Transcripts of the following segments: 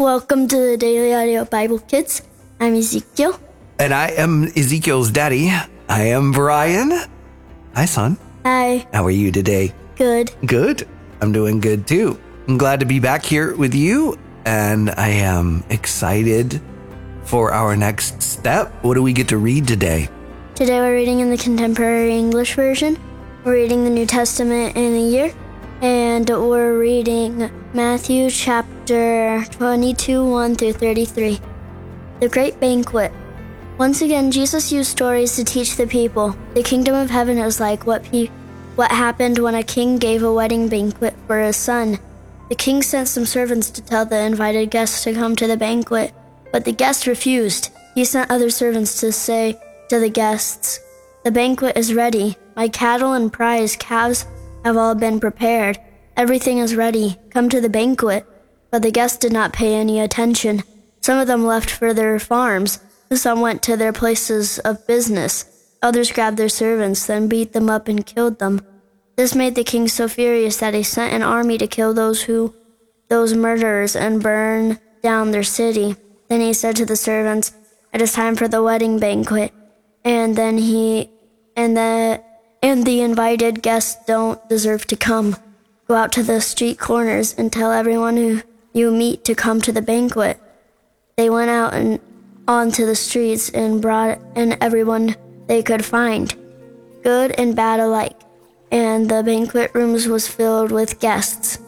Welcome to the Daily Audio Bible Kids. I'm Ezekiel. And I am Ezekiel's daddy. I am Brian. Hi, son. Hi. How are you today? Good. Good. I'm doing good too. I'm glad to be back here with you, and I am excited for our next step. What do we get to read today? Today we're reading in the Contemporary English Version. We're reading the New Testament in a year, and we're reading Matthew chapter 22, 1 through 33. The Great Banquet. Once again, Jesus used stories to teach the people. The kingdom of heaven is like what pe- what happened when a king gave a wedding banquet for his son. The king sent some servants to tell the invited guests to come to the banquet, but the guests refused. He sent other servants to say to the guests, The banquet is ready. My cattle and prize calves have all been prepared. Everything is ready. Come to the banquet. But the guests did not pay any attention. Some of them left for their farms. Some went to their places of business. Others grabbed their servants, then beat them up and killed them. This made the king so furious that he sent an army to kill those who those murderers and burn down their city. Then he said to the servants, It is time for the wedding banquet. And then he and the and the invited guests don't deserve to come. Go out to the street corners and tell everyone who you meet to come to the banquet. They went out and onto the streets and brought in everyone they could find, good and bad alike, and the banquet rooms was filled with guests.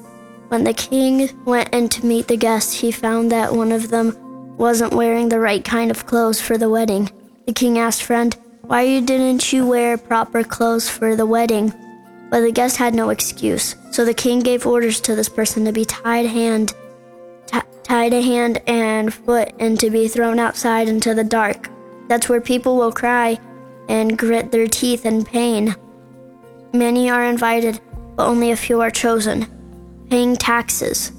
When the king went in to meet the guests, he found that one of them wasn't wearing the right kind of clothes for the wedding. The king asked friend, "Why didn't you wear proper clothes for the wedding?" But the guest had no excuse. So the king gave orders to this person to be tied hand t- tied a hand and foot and to be thrown outside into the dark. That's where people will cry and grit their teeth in pain. Many are invited, but only a few are chosen. Paying taxes.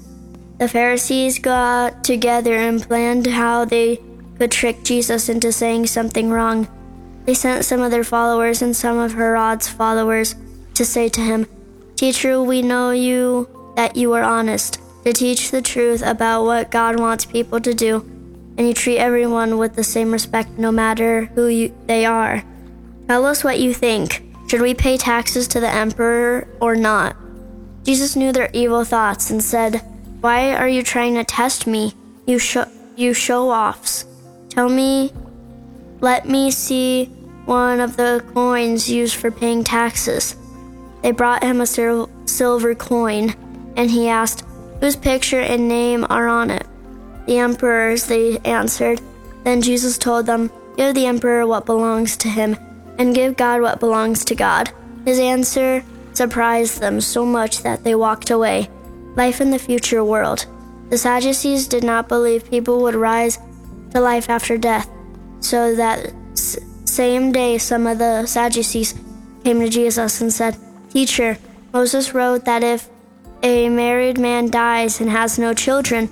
The Pharisees got together and planned how they could trick Jesus into saying something wrong. They sent some of their followers and some of Herod's followers to say to him, Teacher, we know you that you are honest to teach the truth about what God wants people to do, and you treat everyone with the same respect no matter who you, they are. Tell us what you think. Should we pay taxes to the emperor or not? Jesus knew their evil thoughts and said, Why are you trying to test me, you, sh- you show offs? Tell me, let me see one of the coins used for paying taxes. They brought him a sil- silver coin, and he asked, Whose picture and name are on it? The emperor's, they answered. Then Jesus told them, Give the emperor what belongs to him, and give God what belongs to God. His answer surprised them so much that they walked away. Life in the future world. The Sadducees did not believe people would rise to life after death, so that s- same day some of the Sadducees came to Jesus and said, Teacher, Moses wrote that if a married man dies and has no children,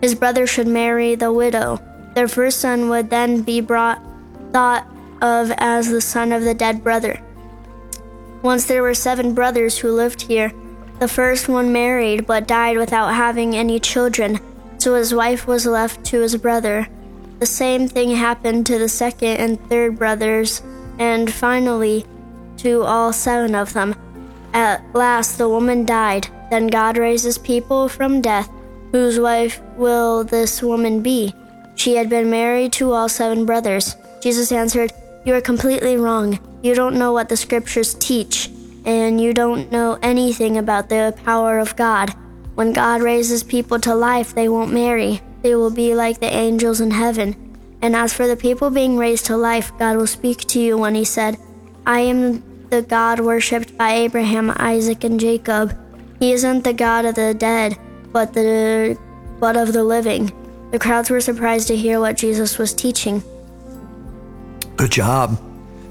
his brother should marry the widow. Their first son would then be brought thought of as the son of the dead brother. Once there were seven brothers who lived here. The first one married but died without having any children, so his wife was left to his brother. The same thing happened to the second and third brothers, and finally to all seven of them. At last the woman died. Then God raises people from death. Whose wife will this woman be? She had been married to all seven brothers. Jesus answered, You are completely wrong. You don't know what the scriptures teach, and you don't know anything about the power of God. When God raises people to life, they won't marry. They will be like the angels in heaven. And as for the people being raised to life, God will speak to you when He said, I am the God worshipped by Abraham, Isaac, and Jacob. He isn't the God of the dead, but the but of the living. The crowds were surprised to hear what Jesus was teaching. Good job.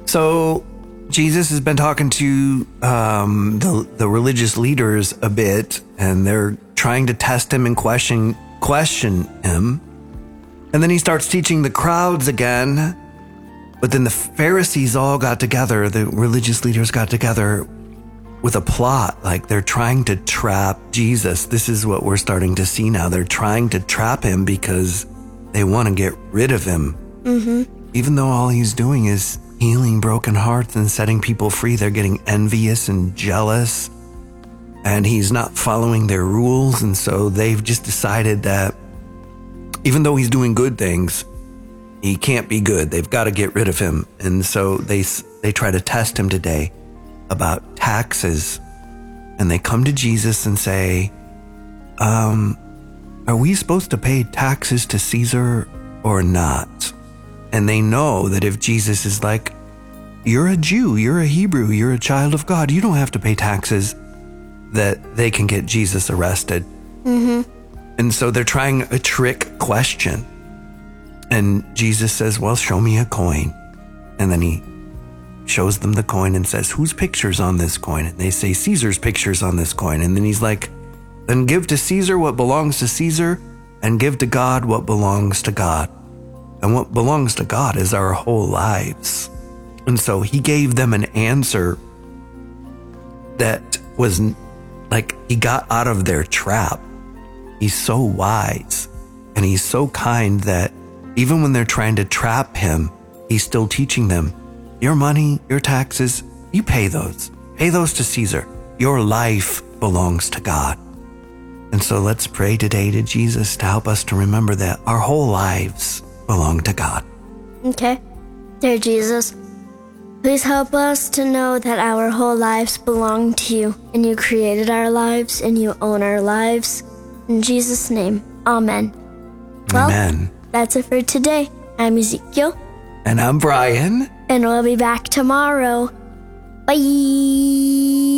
So, Jesus has been talking to um, the, the religious leaders a bit, and they're trying to test him and question, question him. And then he starts teaching the crowds again. But then the Pharisees all got together, the religious leaders got together, with a plot. Like they're trying to trap Jesus. This is what we're starting to see now. They're trying to trap him because they want to get rid of him. Mm-hmm. Even though all he's doing is healing broken hearts and setting people free, they're getting envious and jealous. And he's not following their rules. And so they've just decided that even though he's doing good things, he can't be good. They've got to get rid of him. And so they, they try to test him today about taxes. And they come to Jesus and say, um, Are we supposed to pay taxes to Caesar or not? And they know that if Jesus is like, You're a Jew, you're a Hebrew, you're a child of God, you don't have to pay taxes, that they can get Jesus arrested. Mm-hmm. And so they're trying a trick question. And Jesus says, Well, show me a coin. And then he shows them the coin and says, Whose picture's on this coin? And they say, Caesar's picture's on this coin. And then he's like, Then give to Caesar what belongs to Caesar, and give to God what belongs to God. And what belongs to God is our whole lives. And so he gave them an answer that was like he got out of their trap. He's so wise and he's so kind that even when they're trying to trap him, he's still teaching them your money, your taxes, you pay those. Pay those to Caesar. Your life belongs to God. And so let's pray today to Jesus to help us to remember that our whole lives belong to God. Okay. Dear Jesus, please help us to know that our whole lives belong to you, and you created our lives, and you own our lives. In Jesus' name, Amen. Well, Amen. That's it for today. I'm Ezekiel. And I'm Brian. And we'll be back tomorrow. Bye.